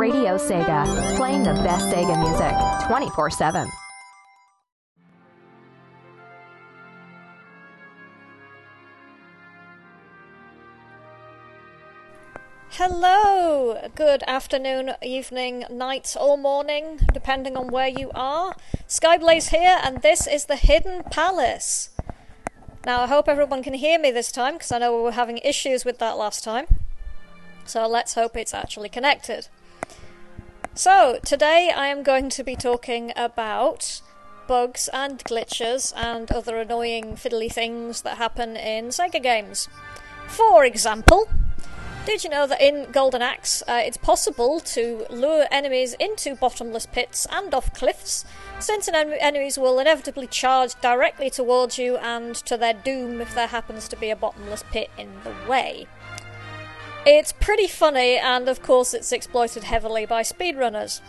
Radio Sega, playing the best Sega music 24 7. Hello! Good afternoon, evening, night, or morning, depending on where you are. Skyblaze here, and this is the Hidden Palace. Now, I hope everyone can hear me this time, because I know we were having issues with that last time. So let's hope it's actually connected. So, today I am going to be talking about bugs and glitches and other annoying fiddly things that happen in Sega games. For example, did you know that in Golden Axe uh, it's possible to lure enemies into bottomless pits and off cliffs, since en- enemies will inevitably charge directly towards you and to their doom if there happens to be a bottomless pit in the way? It's pretty funny, and of course, it's exploited heavily by speedrunners.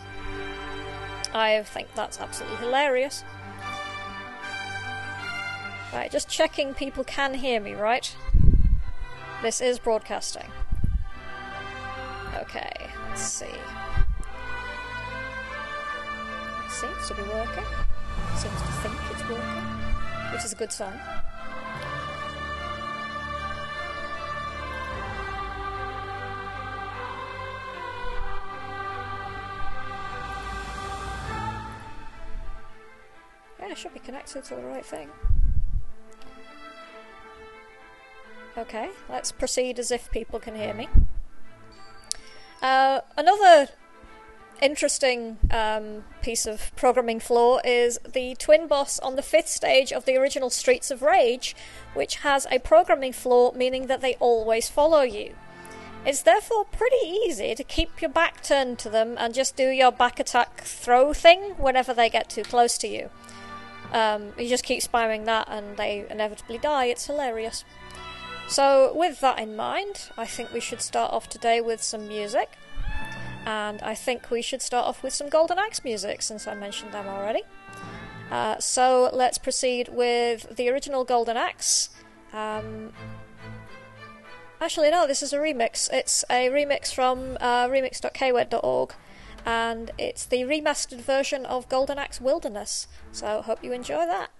I think that's absolutely hilarious. Right, just checking people can hear me, right? This is broadcasting. Okay, let's see. Seems to be working. Seems to think it's working, which is a good sign. Yeah, it should be connected to the right thing. Okay, let's proceed as if people can hear me. Uh, another interesting um, piece of programming flaw is the twin boss on the fifth stage of the original Streets of Rage, which has a programming flaw meaning that they always follow you. It's therefore pretty easy to keep your back turned to them and just do your back attack throw thing whenever they get too close to you. Um, you just keep spamming that and they inevitably die. It's hilarious. So, with that in mind, I think we should start off today with some music. And I think we should start off with some Golden Axe music since I mentioned them already. Uh, so, let's proceed with the original Golden Axe. Um, actually, no, this is a remix. It's a remix from uh, and it's the remastered version of Golden Axe Wilderness. So, hope you enjoy that.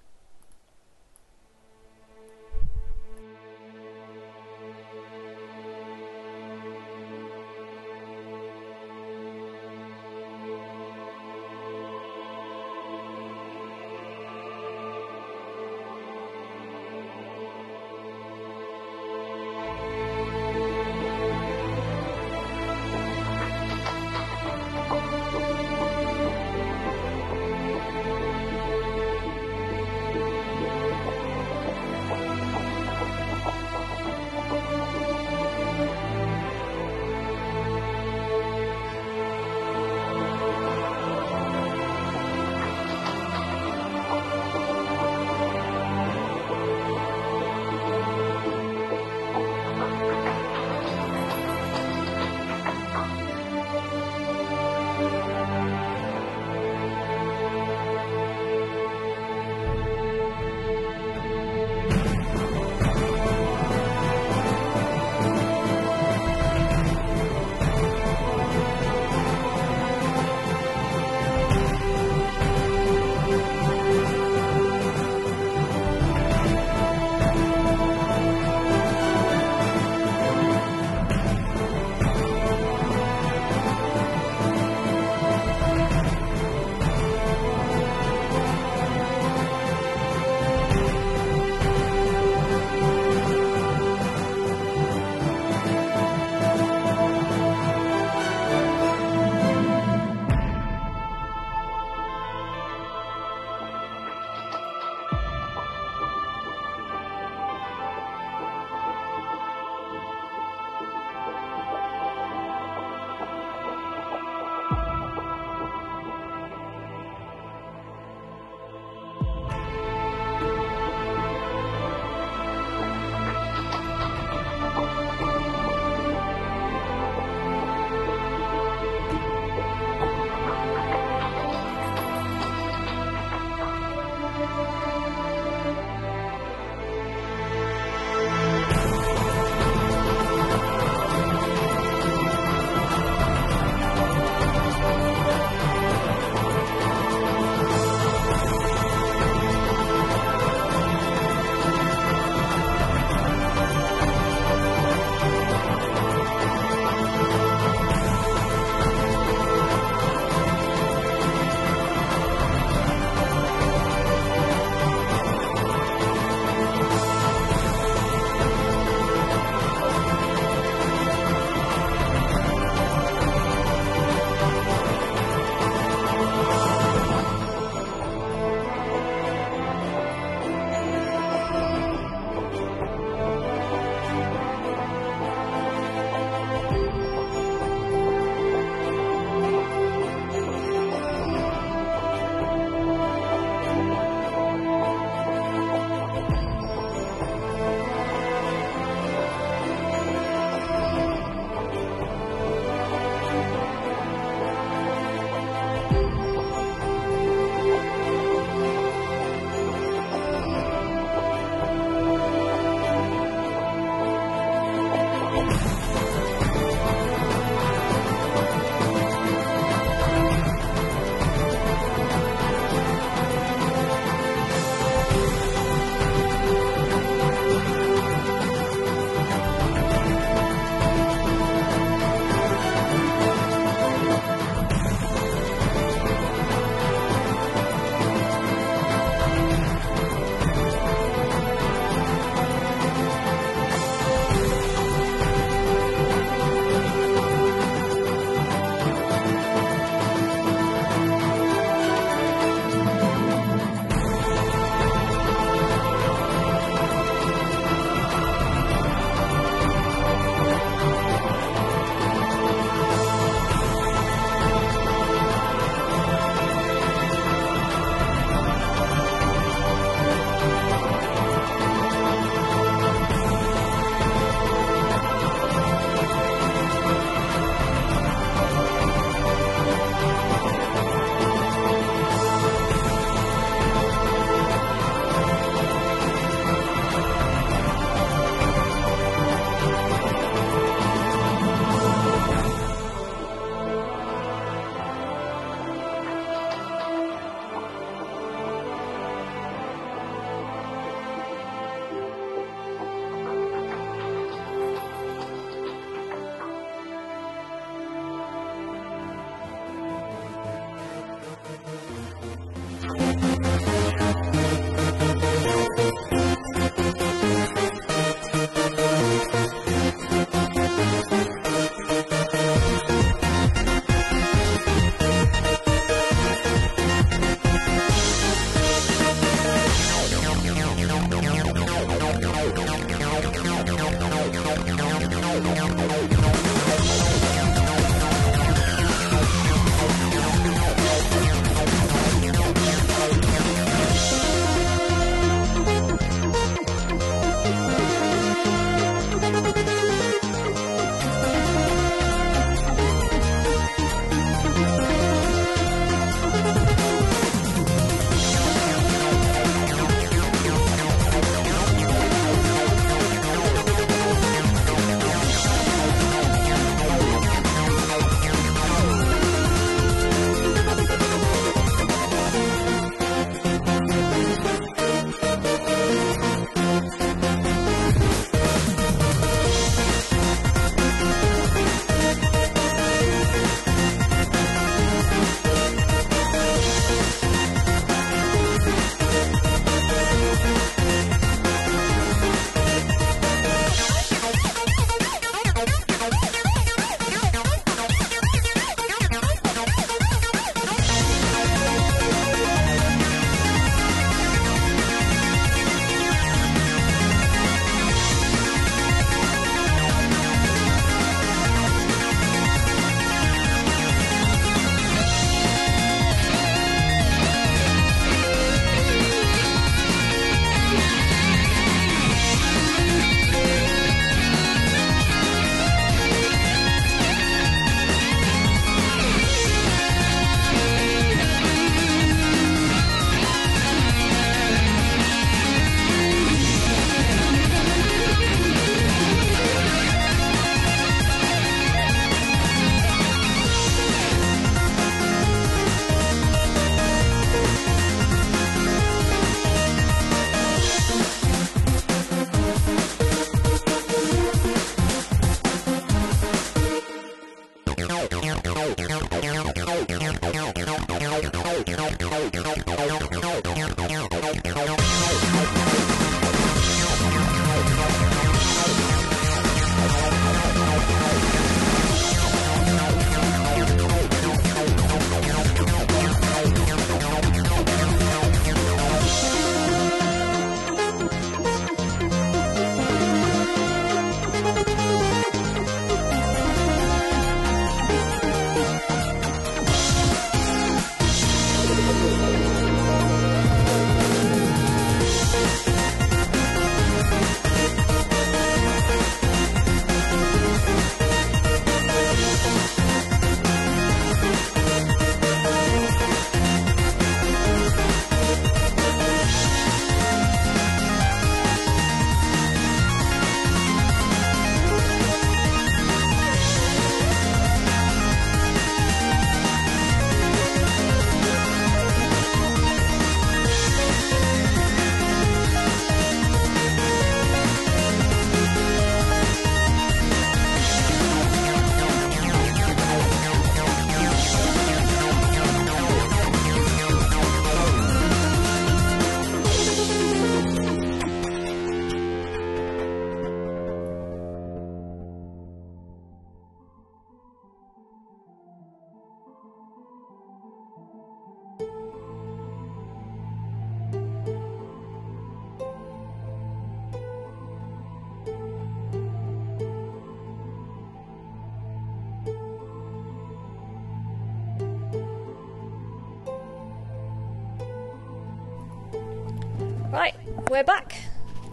Right, we're back.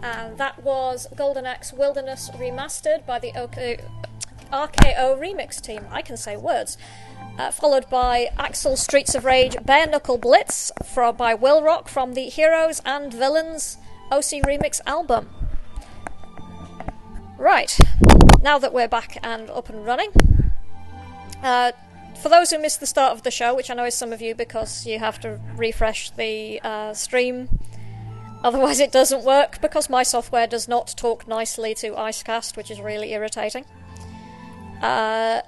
And that was Golden Axe Wilderness Remastered by the OK- RKO Remix team. I can say words. Uh, followed by Axel Streets of Rage Bare Knuckle Blitz by Will Rock from the Heroes and Villains OC Remix album. Right, now that we're back and up and running, uh, for those who missed the start of the show, which I know is some of you because you have to refresh the uh, stream, otherwise it doesn't work because my software does not talk nicely to Icecast, which is really irritating. Uh,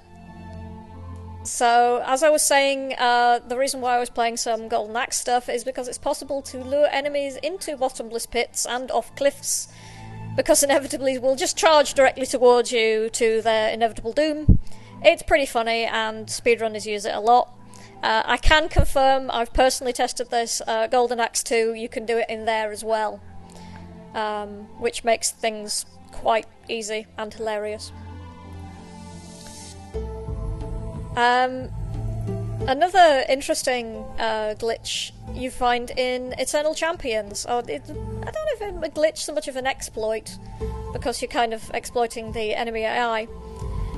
so, as I was saying, uh, the reason why I was playing some Golden Axe stuff is because it's possible to lure enemies into bottomless pits and off cliffs, because inevitably will just charge directly towards you to their inevitable doom. It's pretty funny, and speedrunners use it a lot. Uh, I can confirm, I've personally tested this, uh, Golden Axe 2, you can do it in there as well, um, which makes things quite easy and hilarious. Um, another interesting uh, glitch you find in Eternal Champions. Oh, it, I don't know if it's a glitch so much of an exploit, because you're kind of exploiting the enemy AI.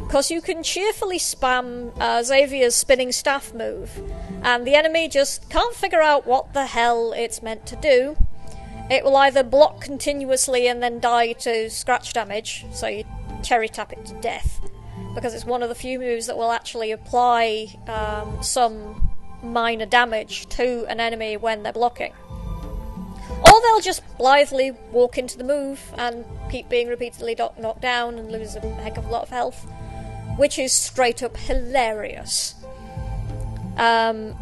Because you can cheerfully spam uh, Xavier's spinning staff move, and the enemy just can't figure out what the hell it's meant to do. It will either block continuously and then die to scratch damage, so you cherry tap it to death, because it's one of the few moves that will actually apply um, some minor damage to an enemy when they're blocking. Or they'll just blithely walk into the move and keep being repeatedly knocked down and lose a heck of a lot of health, which is straight up hilarious. Um,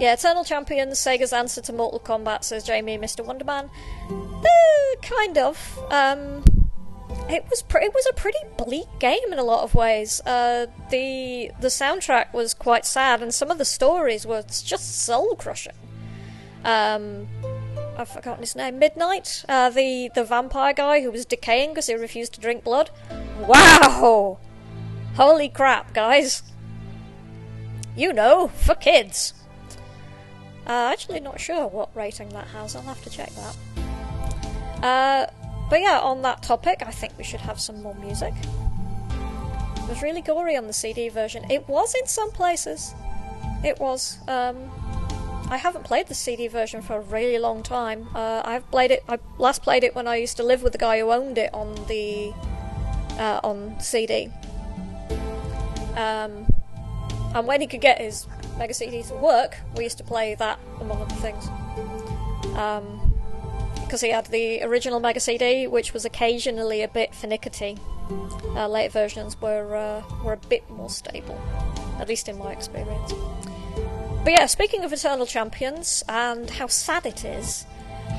yeah, Eternal Champions, Sega's answer to Mortal Kombat, says Jamie, Mr. Wonderman. Uh, kind of. Um, it was pre- it was a pretty bleak game in a lot of ways. Uh, the the soundtrack was quite sad, and some of the stories were just soul crushing. Um, I've forgotten his name. Midnight, uh, the the vampire guy who was decaying because he refused to drink blood. Wow! Holy crap, guys! You know, for kids. Uh, actually, not sure what rating that has. I'll have to check that. Uh, but yeah, on that topic, I think we should have some more music. It was really gory on the CD version. It was in some places. It was. Um, I haven't played the CD version for a really long time. Uh, I've played it. I last played it when I used to live with the guy who owned it on the uh, on CD. Um, and when he could get his Mega CD to work, we used to play that among other things. Um, because he had the original Mega CD, which was occasionally a bit finickety. Uh, later versions were uh, were a bit more stable, at least in my experience. But yeah, speaking of Eternal Champions and how sad it is,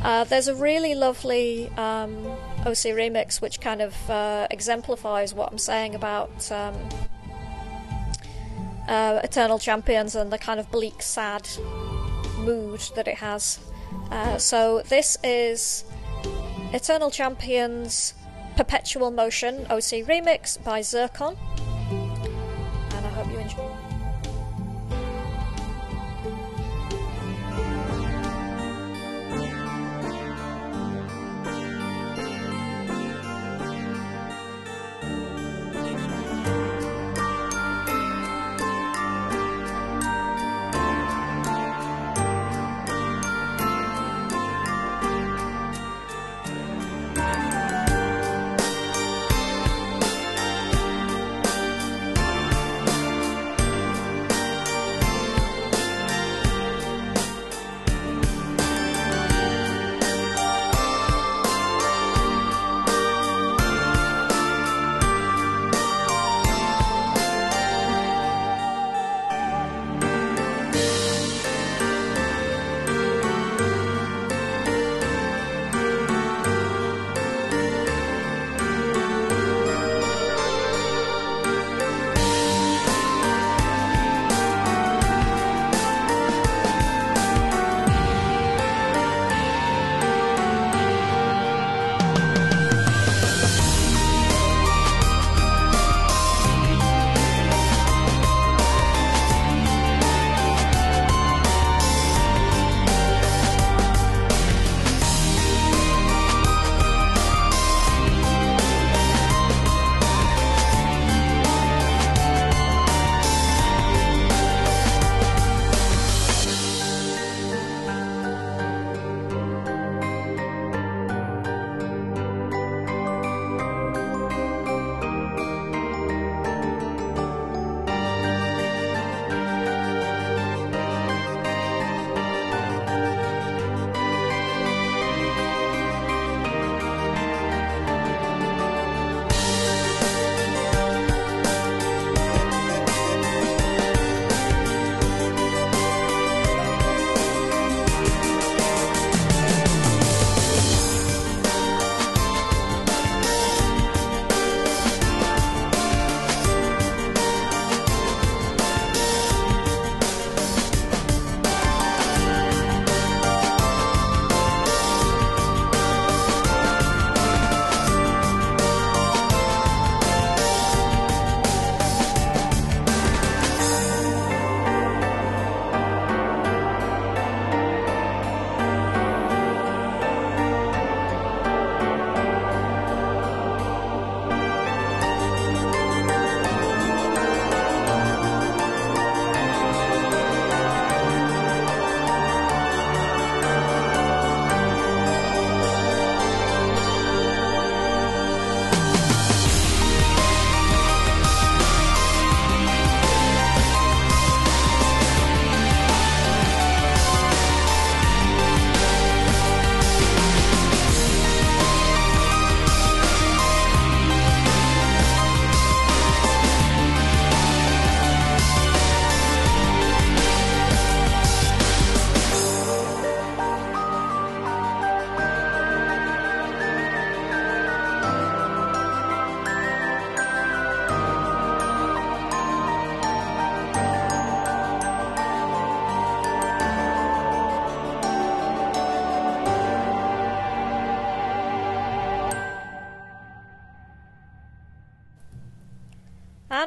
uh, there's a really lovely um, OC remix which kind of uh, exemplifies what I'm saying about um, uh, Eternal Champions and the kind of bleak, sad mood that it has. Uh, so this is Eternal Champions Perpetual Motion OC remix by Zircon,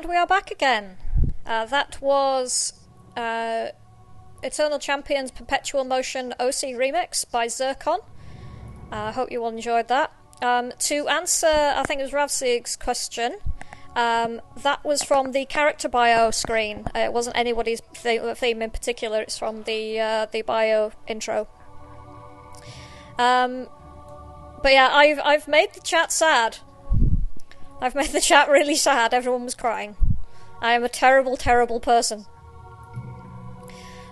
We are back again. Uh, that was uh, Eternal Champions Perpetual Motion OC Remix by Zircon. I uh, hope you all enjoyed that. Um, to answer, I think it was Ravsig's question, um, that was from the character bio screen. Uh, it wasn't anybody's th- theme in particular, it's from the, uh, the bio intro. Um, but yeah, I've, I've made the chat sad. I've made the chat really sad. Everyone was crying. I am a terrible, terrible person.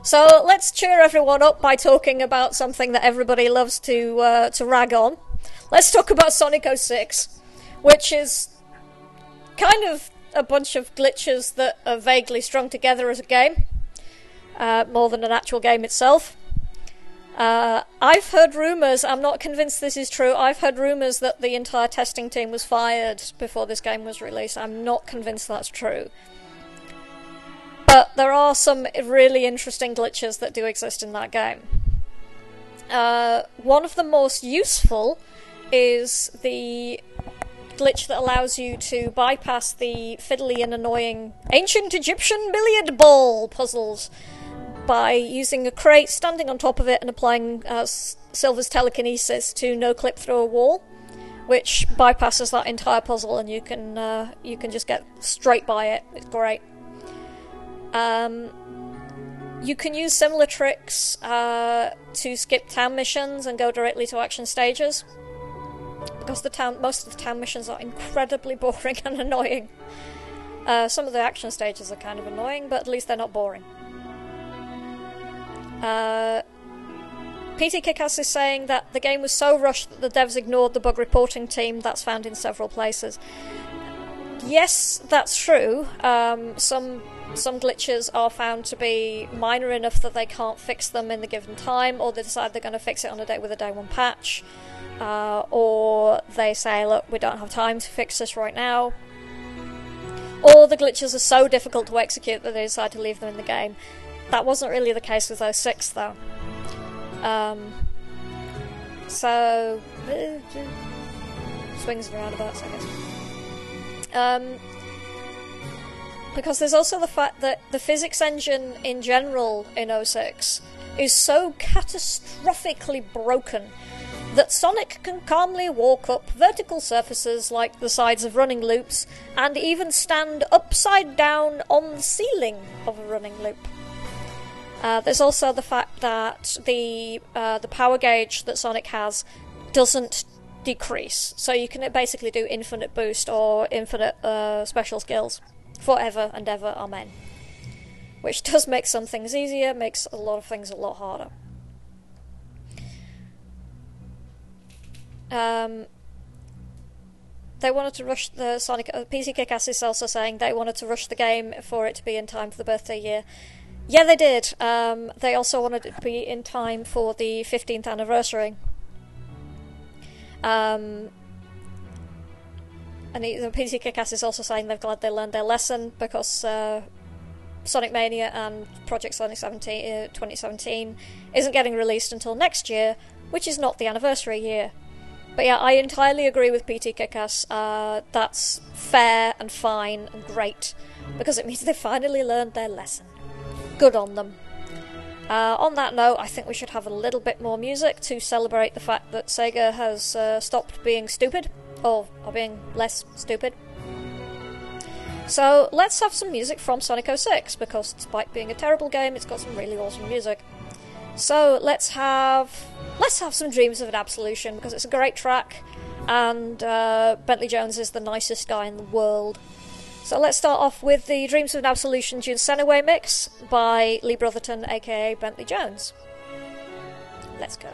So let's cheer everyone up by talking about something that everybody loves to uh, to rag on. Let's talk about Sonic 06, which is kind of a bunch of glitches that are vaguely strung together as a game, uh, more than an actual game itself. Uh, I've heard rumours, I'm not convinced this is true, I've heard rumours that the entire testing team was fired before this game was released. I'm not convinced that's true. But there are some really interesting glitches that do exist in that game. Uh, one of the most useful is the glitch that allows you to bypass the fiddly and annoying ancient Egyptian billiard ball puzzles by using a crate, standing on top of it, and applying uh, Silver's telekinesis to no clip through a wall, which bypasses that entire puzzle, and you can uh, you can just get straight by it. It's great. Um, you can use similar tricks uh, to skip town missions and go directly to action stages. Because the town, most of the town missions are incredibly boring and annoying. Uh, some of the action stages are kind of annoying, but at least they're not boring. Uh, PT Kickass is saying that the game was so rushed that the devs ignored the bug reporting team that's found in several places. Yes, that's true. Um, some some glitches are found to be minor enough that they can't fix them in the given time, or they decide they're going to fix it on a day with a day one patch, uh, or they say, "Look, we don't have time to fix this right now." Or the glitches are so difficult to execute that they decide to leave them in the game. That wasn't really the case with 06 though. Um, so, swings and roundabouts, I guess. Um, because there's also the fact that the physics engine in general in 06 is so catastrophically broken that Sonic can calmly walk up vertical surfaces like the sides of running loops and even stand upside down on the ceiling of a running loop. Uh, there's also the fact that the uh, the power gauge that Sonic has doesn't decrease, so you can basically do infinite boost or infinite uh, special skills forever and ever. Amen. Which does make some things easier, makes a lot of things a lot harder. Um, they wanted to rush the Sonic. Uh, PC Kickass is also saying they wanted to rush the game for it to be in time for the birthday year. Yeah, they did. Um, they also wanted it to be in time for the 15th anniversary. Um, and the PC Kickass is also saying they're glad they learned their lesson because uh, Sonic Mania and Project Sonic 17, uh, 2017 isn't getting released until next year, which is not the anniversary year. But yeah, I entirely agree with PT Kickass. Uh, that's fair and fine and great because it means they finally learned their lesson. Good on them. Uh, on that note, I think we should have a little bit more music to celebrate the fact that Sega has uh, stopped being stupid, or, or being less stupid. So let's have some music from Sonic 06, because despite being a terrible game, it's got some really awesome music. So let's have let's have some Dreams of an Absolution because it's a great track, and uh, Bentley Jones is the nicest guy in the world. So let's start off with the Dreams of an Absolution Jun Senoue mix by Lee Brotherton, aka Bentley Jones. Let's go.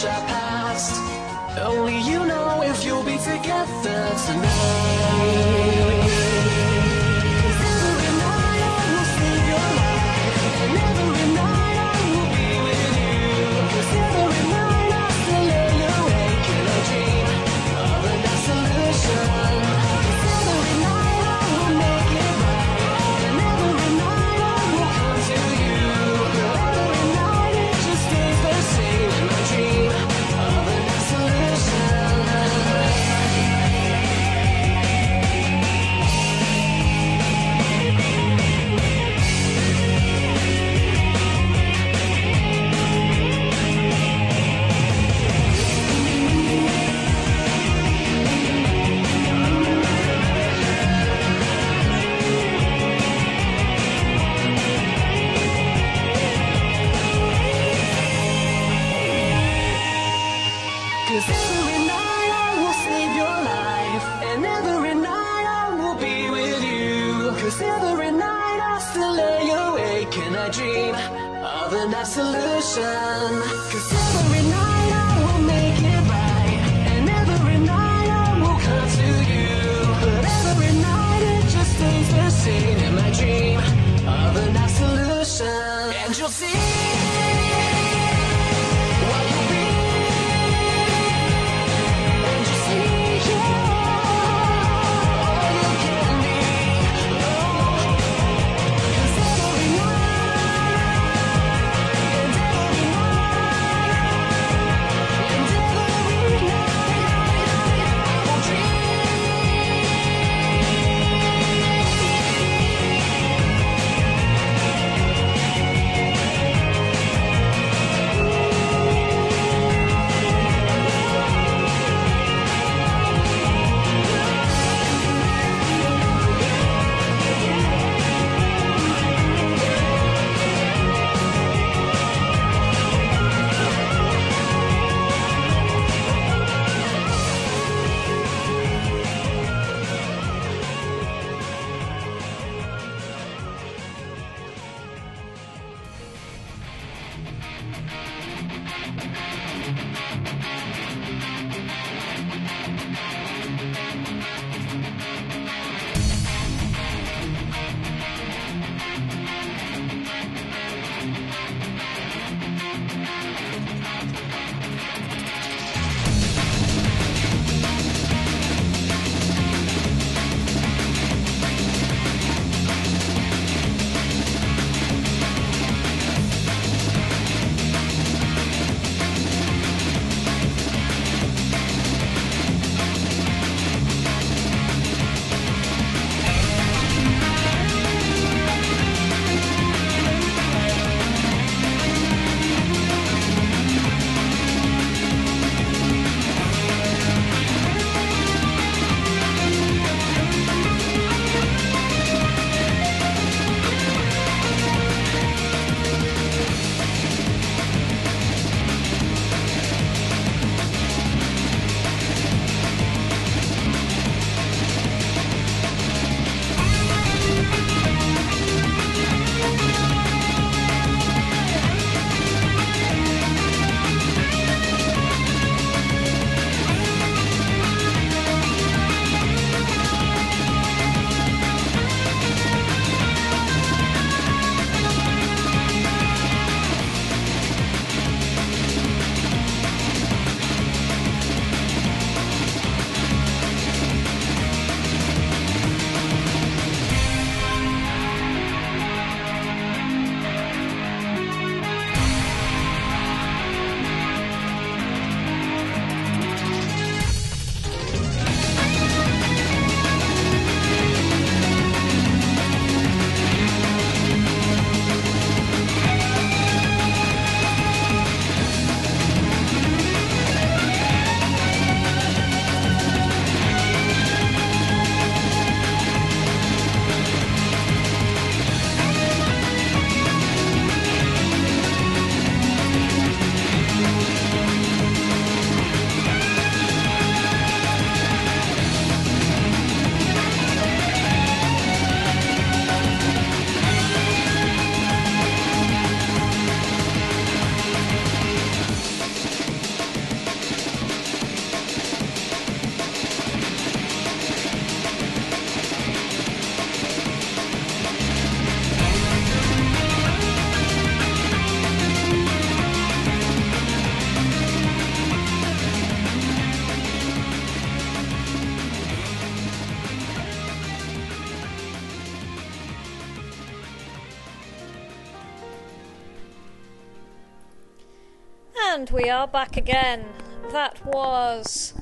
change our past. Only you know if you'll be together tonight. We are back again. That was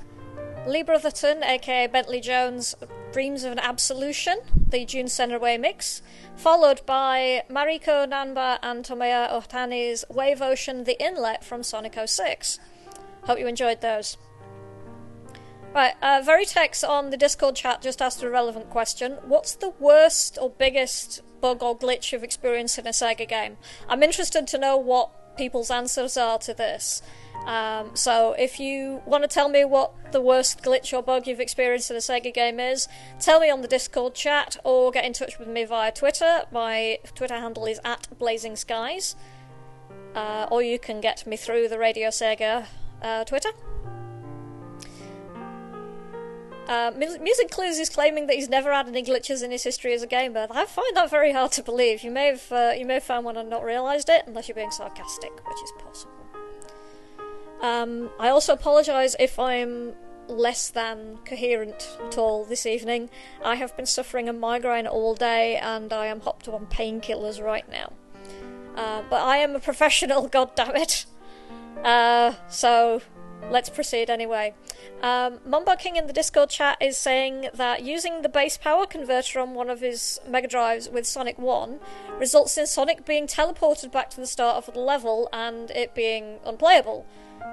Lee Brotherton, aka Bentley Jones, Dreams of an Absolution, the Jun Senoue mix, followed by Mariko Nanba and Tomoya Otani's Wave Ocean The Inlet from Sonic 06. Hope you enjoyed those. Right, uh, Veritex on the Discord chat just asked a relevant question. What's the worst or biggest bug or glitch you've experienced in a Sega game? I'm interested to know what people's answers are to this. Um, so if you want to tell me what the worst glitch or bug you've experienced in a Sega game is, tell me on the Discord chat or get in touch with me via Twitter. My Twitter handle is at Blazing Skies. Uh, or you can get me through the Radio Sega uh, Twitter. Uh, Music Clues is claiming that he's never had any glitches in his history as a gamer. I find that very hard to believe. You may have uh, you may have found one and not realised it, unless you're being sarcastic, which is possible. Um, I also apologise if I'm less than coherent at all this evening. I have been suffering a migraine all day and I am hopped on painkillers right now. Uh, but I am a professional, God damn it. Uh, so let's proceed anyway. Um, King in the Discord chat is saying that using the base power converter on one of his Mega Drives with Sonic 1 results in Sonic being teleported back to the start of the level and it being unplayable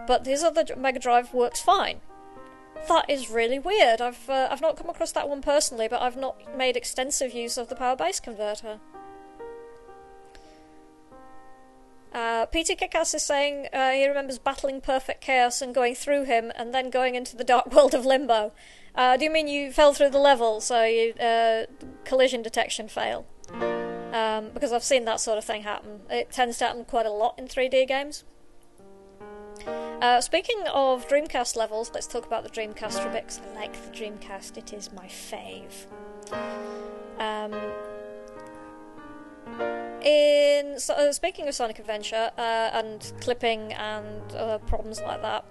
but his other Mega Drive works fine. That is really weird. I've uh, I've not come across that one personally, but I've not made extensive use of the power base converter. Uh, PT Kickass is saying uh, he remembers battling Perfect Chaos and going through him, and then going into the dark world of Limbo. Uh, do you mean you fell through the level, so you uh, collision detection fail? Um, because I've seen that sort of thing happen. It tends to happen quite a lot in 3D games. Uh, speaking of Dreamcast levels, let's talk about the Dreamcast for a bit, I like the Dreamcast, it is my fave. Um, in so, uh, speaking of Sonic Adventure uh, and clipping and uh, problems like that,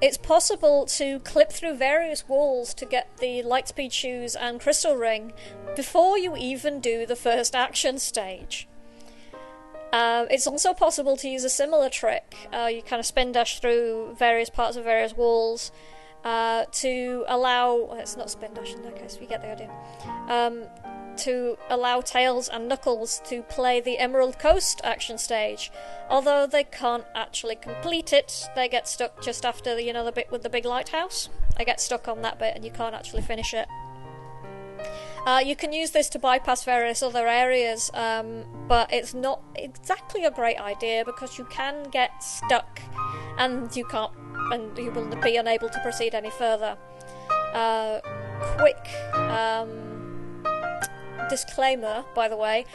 it's possible to clip through various walls to get the Lightspeed shoes and Crystal Ring before you even do the first action stage. Um, it's also possible to use a similar trick. Uh, you kind of spin dash through various parts of various walls uh, to allow. Well, it's not spin dash in that case, you get the idea. Um, to allow Tails and Knuckles to play the Emerald Coast action stage. Although they can't actually complete it, they get stuck just after the, you know the bit with the big lighthouse. They get stuck on that bit and you can't actually finish it. Uh, you can use this to bypass various other areas, um, but it's not exactly a great idea because you can get stuck and you can't, and you will be unable to proceed any further. Uh, quick um, disclaimer, by the way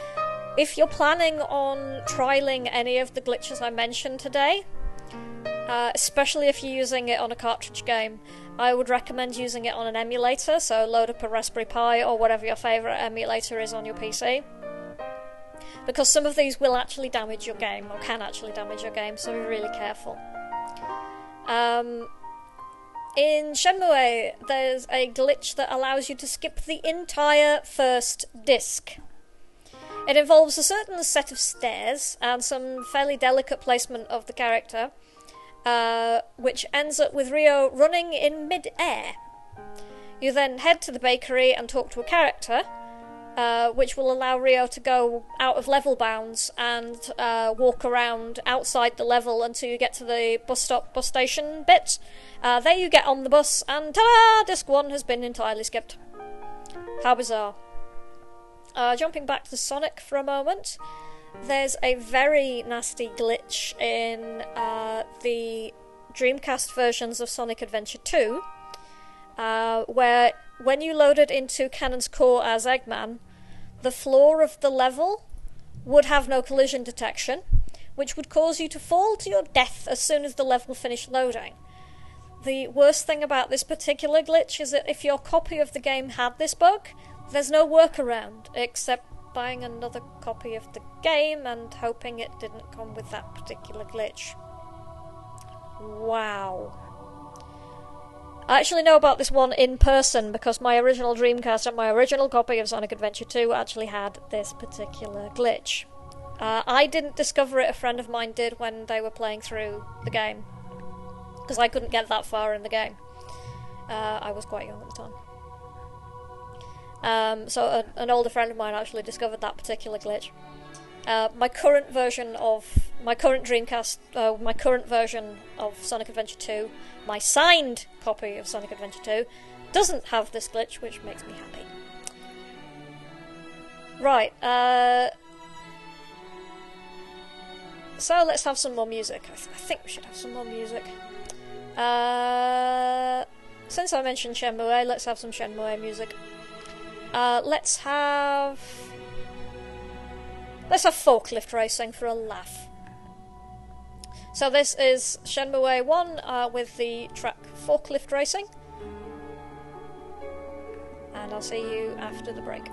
if you're planning on trialing any of the glitches I mentioned today, uh, especially if you're using it on a cartridge game, I would recommend using it on an emulator, so load up a Raspberry Pi or whatever your favourite emulator is on your PC. Because some of these will actually damage your game, or can actually damage your game, so be really careful. Um, in Shenmue, there's a glitch that allows you to skip the entire first disc. It involves a certain set of stairs and some fairly delicate placement of the character uh, which ends up with Ryo running in mid-air. You then head to the bakery and talk to a character, uh, which will allow Ryo to go out of level bounds and uh, walk around outside the level until you get to the bus stop, bus station bit. Uh, there you get on the bus, and ta-da! Disc 1 has been entirely skipped. How bizarre. Uh, jumping back to Sonic for a moment, there's a very nasty glitch in uh, the Dreamcast versions of Sonic Adventure 2, uh, where when you loaded into Cannon's Core as Eggman, the floor of the level would have no collision detection, which would cause you to fall to your death as soon as the level finished loading. The worst thing about this particular glitch is that if your copy of the game had this bug, there's no workaround except buying another copy of the game and hoping it didn't come with that particular glitch. Wow. I actually know about this one in person because my original Dreamcast and my original copy of Sonic Adventure 2 actually had this particular glitch. Uh, I didn't discover it, a friend of mine did when they were playing through the game. because I couldn't get that far in the game. Uh, I was quite young at the time. Um, so a, an older friend of mine actually discovered that particular glitch. Uh, my current version of my current Dreamcast, uh, my current version of Sonic Adventure 2, my signed copy of Sonic Adventure 2, doesn't have this glitch, which makes me happy. Right, uh, so let's have some more music. I, th- I think we should have some more music. Uh, since I mentioned Shenmue, let's have some Shenmue music. Uh, let's have. Let's have forklift racing for a laugh. So this is Shenmue 1 uh, with the track Forklift Racing. And I'll see you after the break.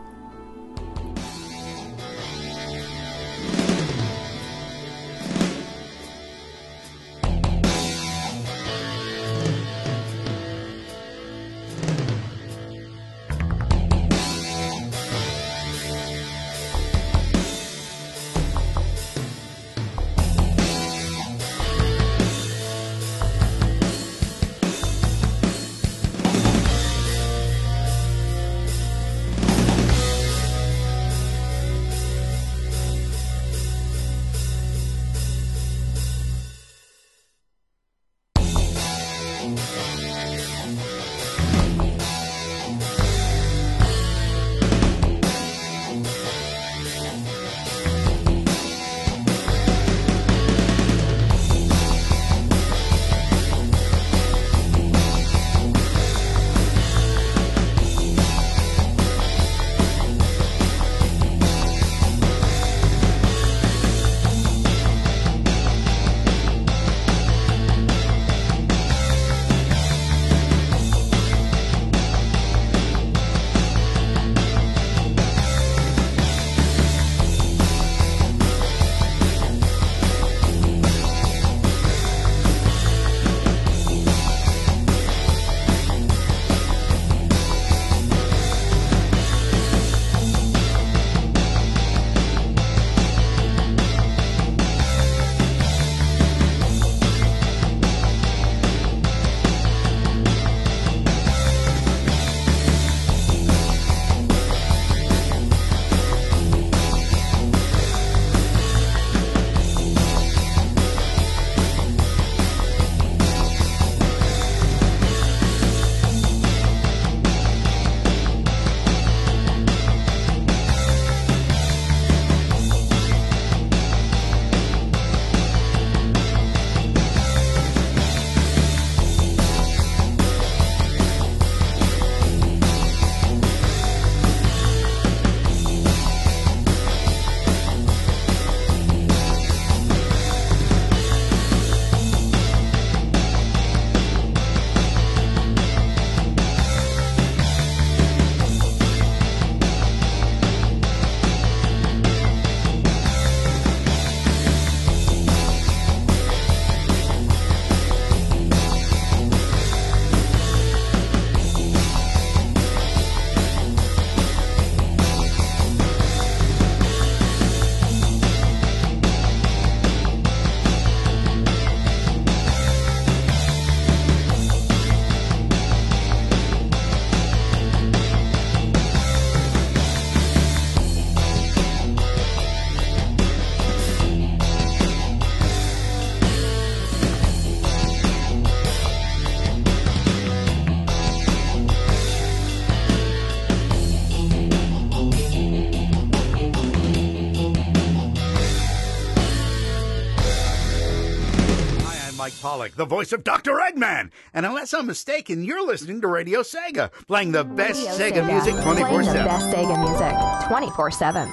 Pollock, the voice of Dr. Eggman. And unless I'm mistaken, you're listening to Radio Sega, playing the best Radio Sega, music Playing 24 the 7. best Sega music 24 7.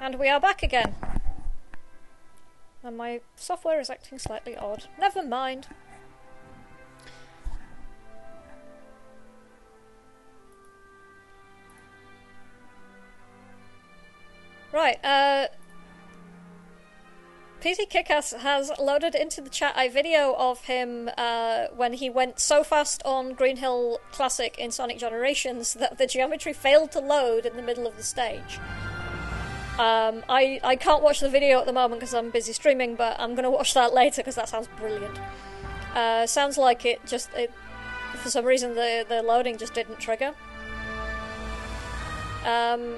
And we are back again. And my software is acting slightly odd. Never mind. Right, uh. PT Kickass has loaded into the chat a video of him uh, when he went so fast on Green Hill Classic in Sonic Generations that the geometry failed to load in the middle of the stage. Um, I, I can't watch the video at the moment because I'm busy streaming, but I'm going to watch that later because that sounds brilliant. Uh, sounds like it just, it, for some reason, the, the loading just didn't trigger. Um,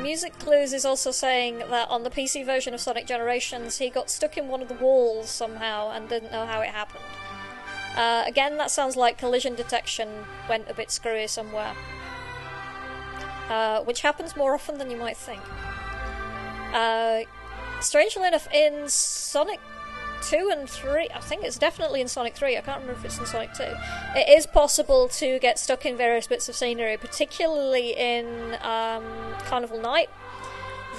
Music Clues is also saying that on the PC version of Sonic Generations, he got stuck in one of the walls somehow and didn't know how it happened. Uh, again, that sounds like collision detection went a bit screwy somewhere. Uh, which happens more often than you might think. Uh, strangely enough, in Sonic 2 and 3, I think it's definitely in Sonic 3, I can't remember if it's in Sonic 2, it is possible to get stuck in various bits of scenery, particularly in um, Carnival Night.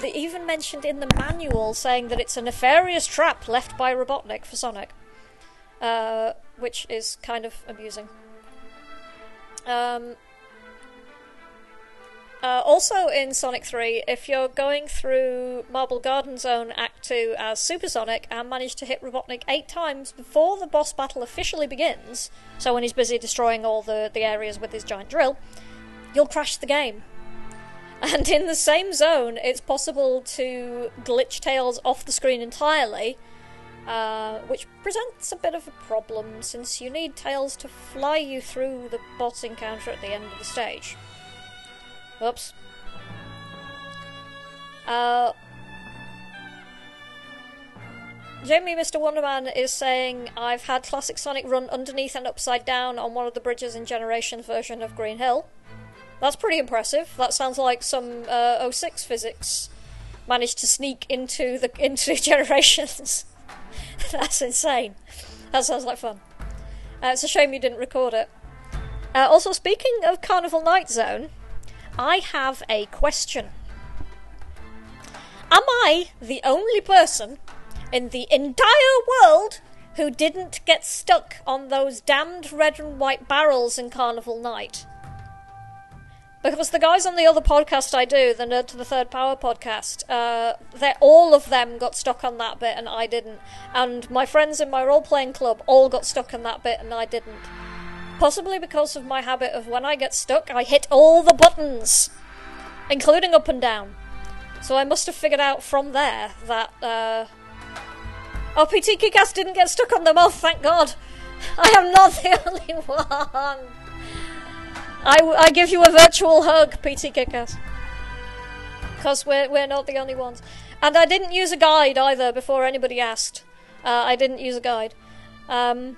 They even mentioned in the manual saying that it's a nefarious trap left by Robotnik for Sonic, uh, which is kind of amusing. Um, uh, also in Sonic 3, if you're going through Marble Garden Zone Act 2 as Super Sonic and manage to hit Robotnik eight times before the boss battle officially begins, so when he's busy destroying all the, the areas with his giant drill, you'll crash the game. And in the same zone, it's possible to glitch Tails off the screen entirely, uh, which presents a bit of a problem since you need Tails to fly you through the boss encounter at the end of the stage. Oops. Uh, Jamie Mr. Wonderman is saying, I've had Classic Sonic run underneath and upside down on one of the bridges in Generations version of Green Hill. That's pretty impressive. That sounds like some uh, 06 physics managed to sneak into the into Generations. That's insane. That sounds like fun. Uh, it's a shame you didn't record it. Uh, also, speaking of Carnival Night Zone, I have a question. Am I the only person in the entire world who didn't get stuck on those damned red and white barrels in Carnival Night? Because the guys on the other podcast I do, the Nerd to the Third Power podcast, uh, all of them got stuck on that bit and I didn't. And my friends in my role playing club all got stuck on that bit and I didn't. Possibly because of my habit of when I get stuck, I hit all the buttons, including up and down. So I must have figured out from there that, uh. Oh, PT Kickass didn't get stuck on them. Oh, thank God. I am not the only one. I, I give you a virtual hug, PT Kickass. Because we're, we're not the only ones. And I didn't use a guide either before anybody asked. Uh, I didn't use a guide. Um,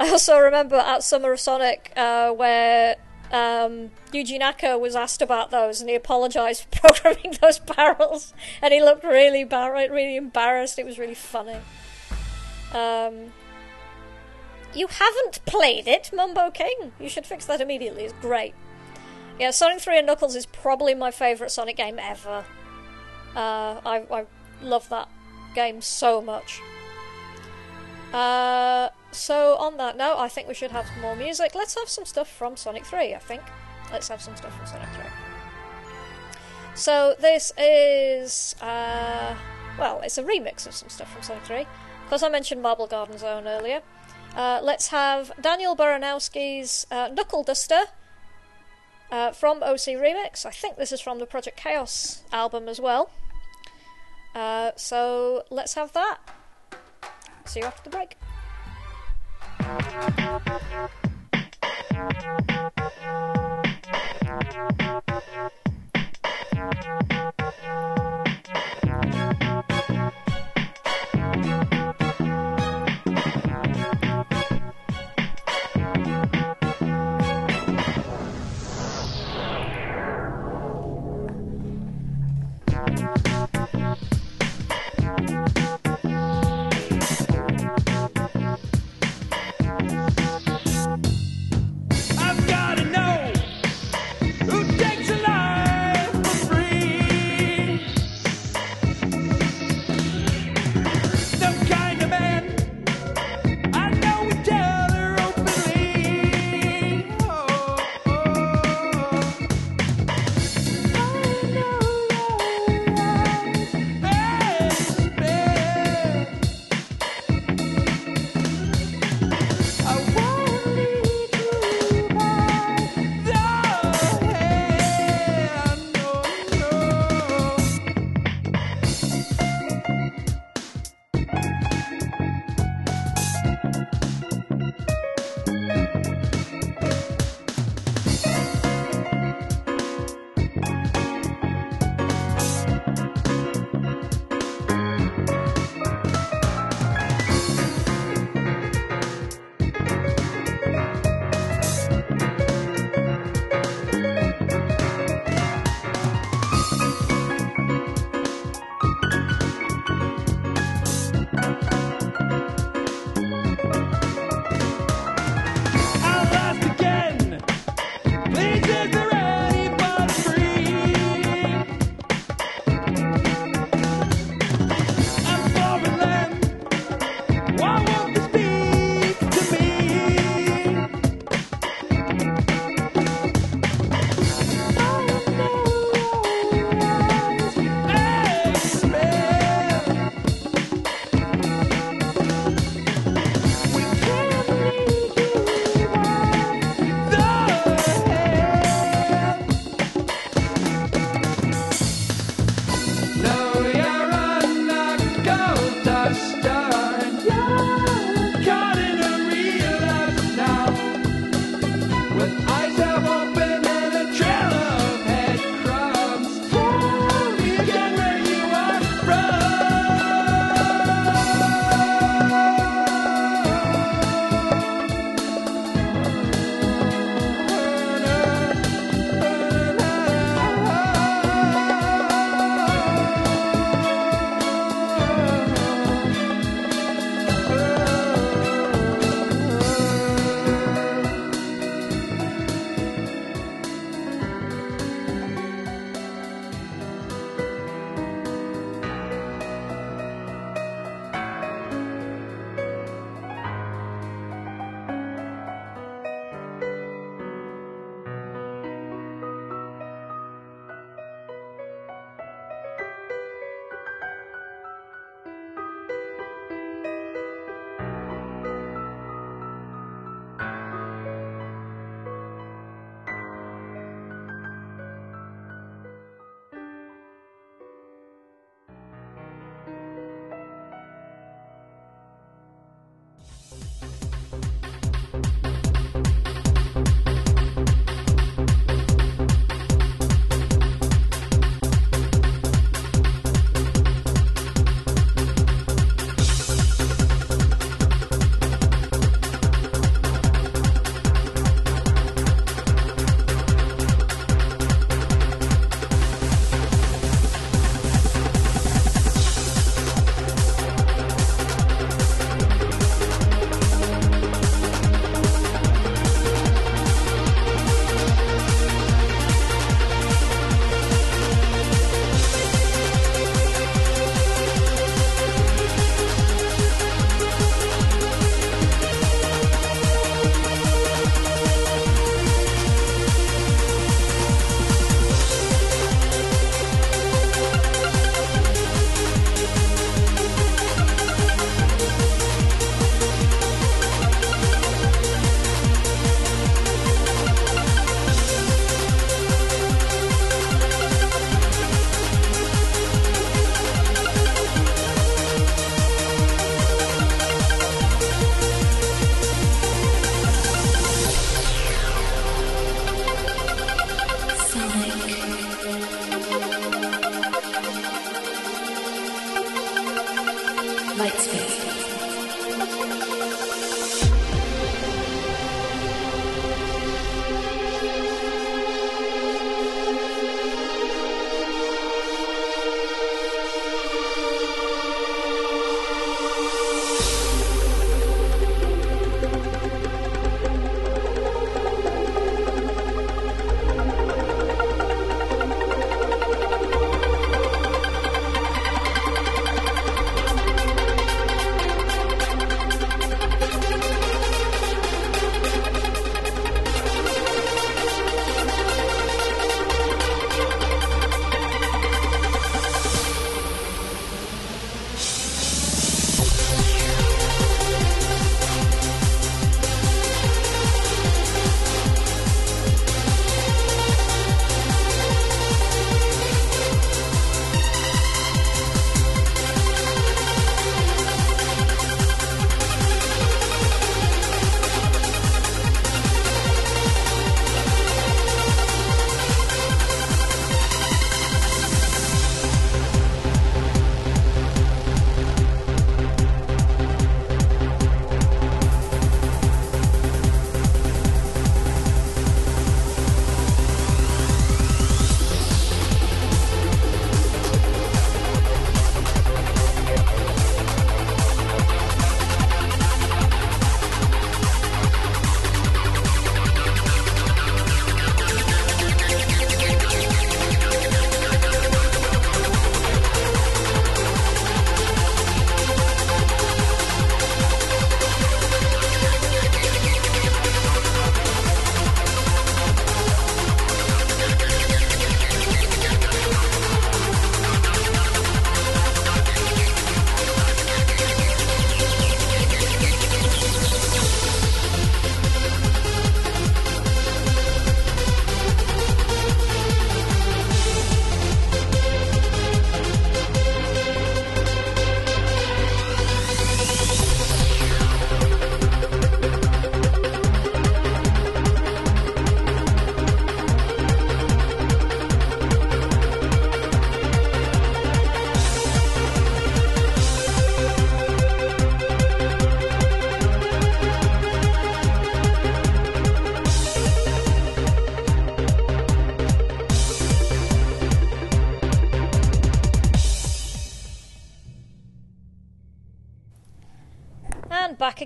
I also remember at Summer of Sonic uh, where um, Yuji Naka was asked about those and he apologised for programming those barrels and he looked really, bar- really embarrassed. It was really funny. Um, you haven't played it, Mumbo King. You should fix that immediately. It's great. Yeah, Sonic 3 and Knuckles is probably my favourite Sonic game ever. Uh, I, I love that game so much. Uh, so, on that note, I think we should have more music. Let's have some stuff from Sonic 3, I think. Let's have some stuff from Sonic 3. So, this is. Uh, well, it's a remix of some stuff from Sonic 3. Because I mentioned Marble Garden Zone earlier. Uh, let's have Daniel Baranowski's uh, Knuckle Duster uh, from OC Remix. I think this is from the Project Chaos album as well. Uh, so let's have that. See you after the break. I've gotta know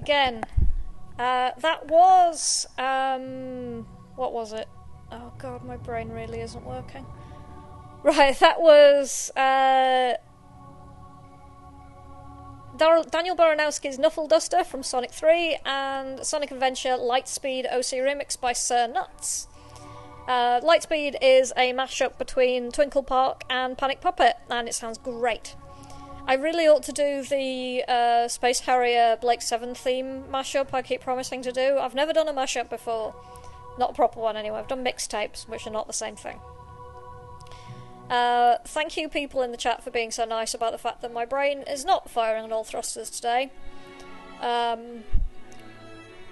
again. Uh, that was. Um, what was it? Oh god, my brain really isn't working. Right, that was. Uh, Daniel Baranowski's Knuckle Duster from Sonic 3 and Sonic Adventure Lightspeed OC Remix by Sir Nuts. Uh, Lightspeed is a mashup between Twinkle Park and Panic Puppet, and it sounds great. I really ought to do the uh, Space Harrier Blake 7 theme mashup I keep promising to do. I've never done a mashup before. Not a proper one, anyway. I've done mixtapes, which are not the same thing. Uh, thank you, people in the chat, for being so nice about the fact that my brain is not firing on all thrusters today. Um,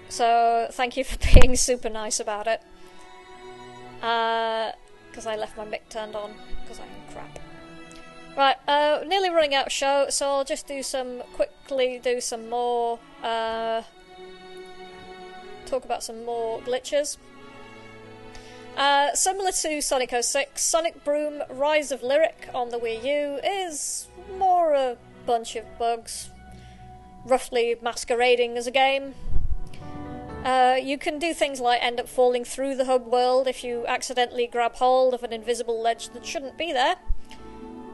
so, thank you for being super nice about it. Because I left my mic turned on, because I am crap. Right, uh, nearly running out of show, so I'll just do some quickly do some more uh, talk about some more glitches. Uh, similar to Sonic 06, Sonic Boom Rise of Lyric on the Wii U is more a bunch of bugs, roughly masquerading as a game. Uh, you can do things like end up falling through the hub world if you accidentally grab hold of an invisible ledge that shouldn't be there.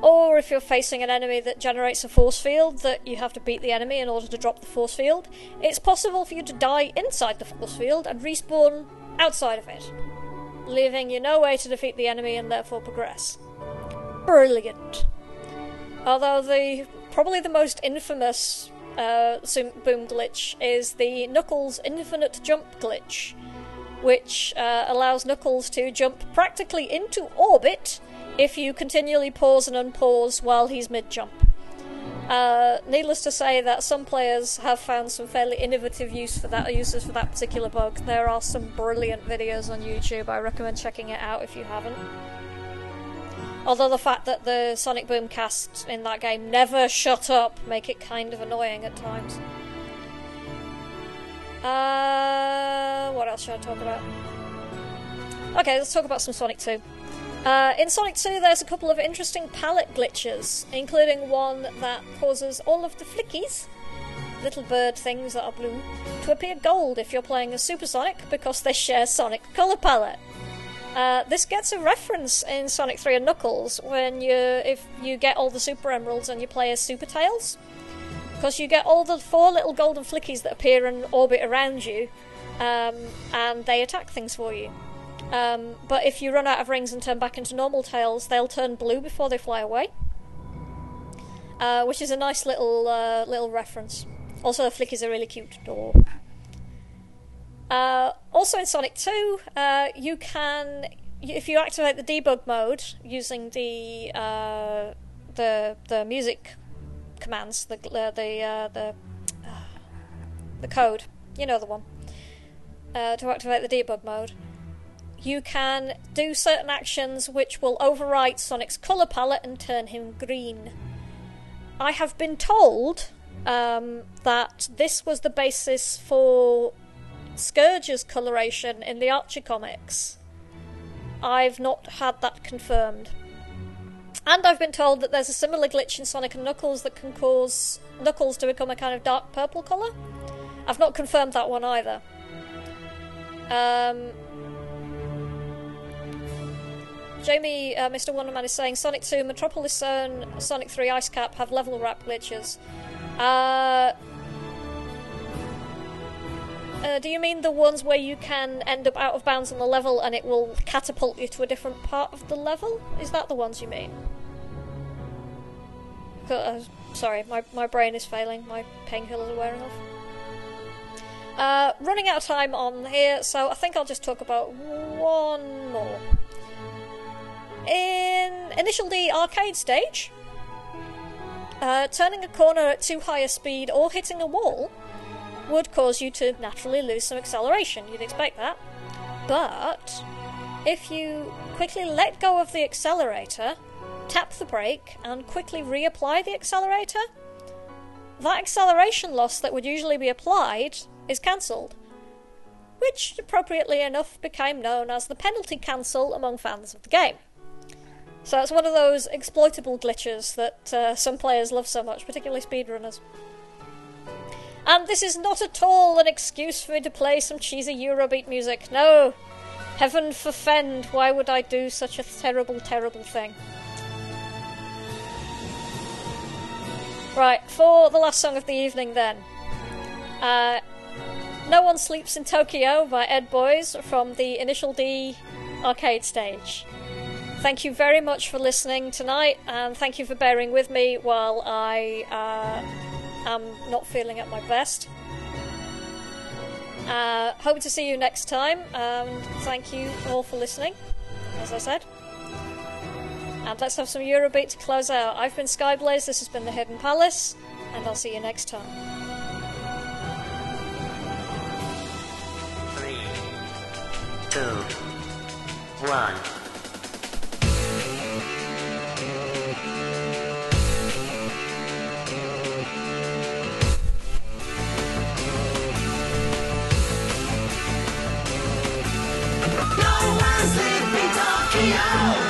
Or if you're facing an enemy that generates a force field that you have to beat the enemy in order to drop the force field, it's possible for you to die inside the force field and respawn outside of it, leaving you no way to defeat the enemy and therefore progress. Brilliant. Although the probably the most infamous uh, boom glitch is the Knuckles infinite jump glitch, which uh, allows Knuckles to jump practically into orbit if you continually pause and unpause while he's mid jump. Uh, needless to say that some players have found some fairly innovative use for that uses for that particular bug. There are some brilliant videos on YouTube. I recommend checking it out if you haven't. Although the fact that the Sonic Boom cast in that game never shut up make it kind of annoying at times. Uh, what else should I talk about? Okay, let's talk about some Sonic 2. Uh, in Sonic 2, there's a couple of interesting palette glitches, including one that causes all of the flickies, little bird things that are blue, to appear gold if you're playing as Super Sonic because they share Sonic color palette. Uh, this gets a reference in Sonic 3 and Knuckles when you if you get all the Super Emeralds and you play as Super Tails. Because you get all the four little golden flickies that appear and orbit around you, um, and they attack things for you. Um, but if you run out of rings and turn back into normal tails, they'll turn blue before they fly away. Uh, which is a nice little uh, little reference. Also, the flick is a really cute. Oh. Uh, also in Sonic 2, uh, you can, if you activate the debug mode using the uh, the the music commands, the uh, the the the code, you know the one, to activate the debug mode, you can do certain actions which will overwrite Sonic's color palette and turn him green. I have been told um, that this was the basis for Scourge's coloration in the Archie comics. I've not had that confirmed. And I've been told that there's a similar glitch in Sonic and Knuckles that can cause Knuckles to become a kind of dark purple colour. I've not confirmed that one either. Um, Jamie, uh, Mr. Wonderman is saying Sonic 2, Metropolis Zone, Sonic 3 Ice Cap have level wrap glitches. Uh, uh, do you mean the ones where you can end up out of bounds on the level and it will catapult you to a different part of the level? Is that the ones you mean? Uh, sorry, my, my brain is failing. My painkillers are wearing off. Uh, running out of time on here, so I think I'll just talk about one more. In Initial arcade stage, uh, turning a corner at too high a speed or hitting a wall would cause you to naturally lose some acceleration. You'd expect that. But if you quickly let go of the accelerator, tap the brake, and quickly reapply the accelerator, that acceleration loss that would usually be applied is cancelled. Which, appropriately enough, became known as the penalty cancel among fans of the game. So it's one of those exploitable glitches that uh, some players love so much, particularly speedrunners. And this is not at all an excuse for me to play some cheesy Eurobeat music. No! Heaven forfend, why would I do such a terrible, terrible thing? Right, for the last song of the evening then. Uh, no One Sleeps in Tokyo by Edo Boys from the Initial D arcade stage. Thank you very much for listening tonight, and thank you for bearing with me while I uh, am not feeling at my best. Uh, hope to see you next time, and thank you all for listening, as I said. And let's have some Eurobeat to close out. I've been Skyblaze, this has been The Hidden Palace, and I'll see you next time. Three, two, one. In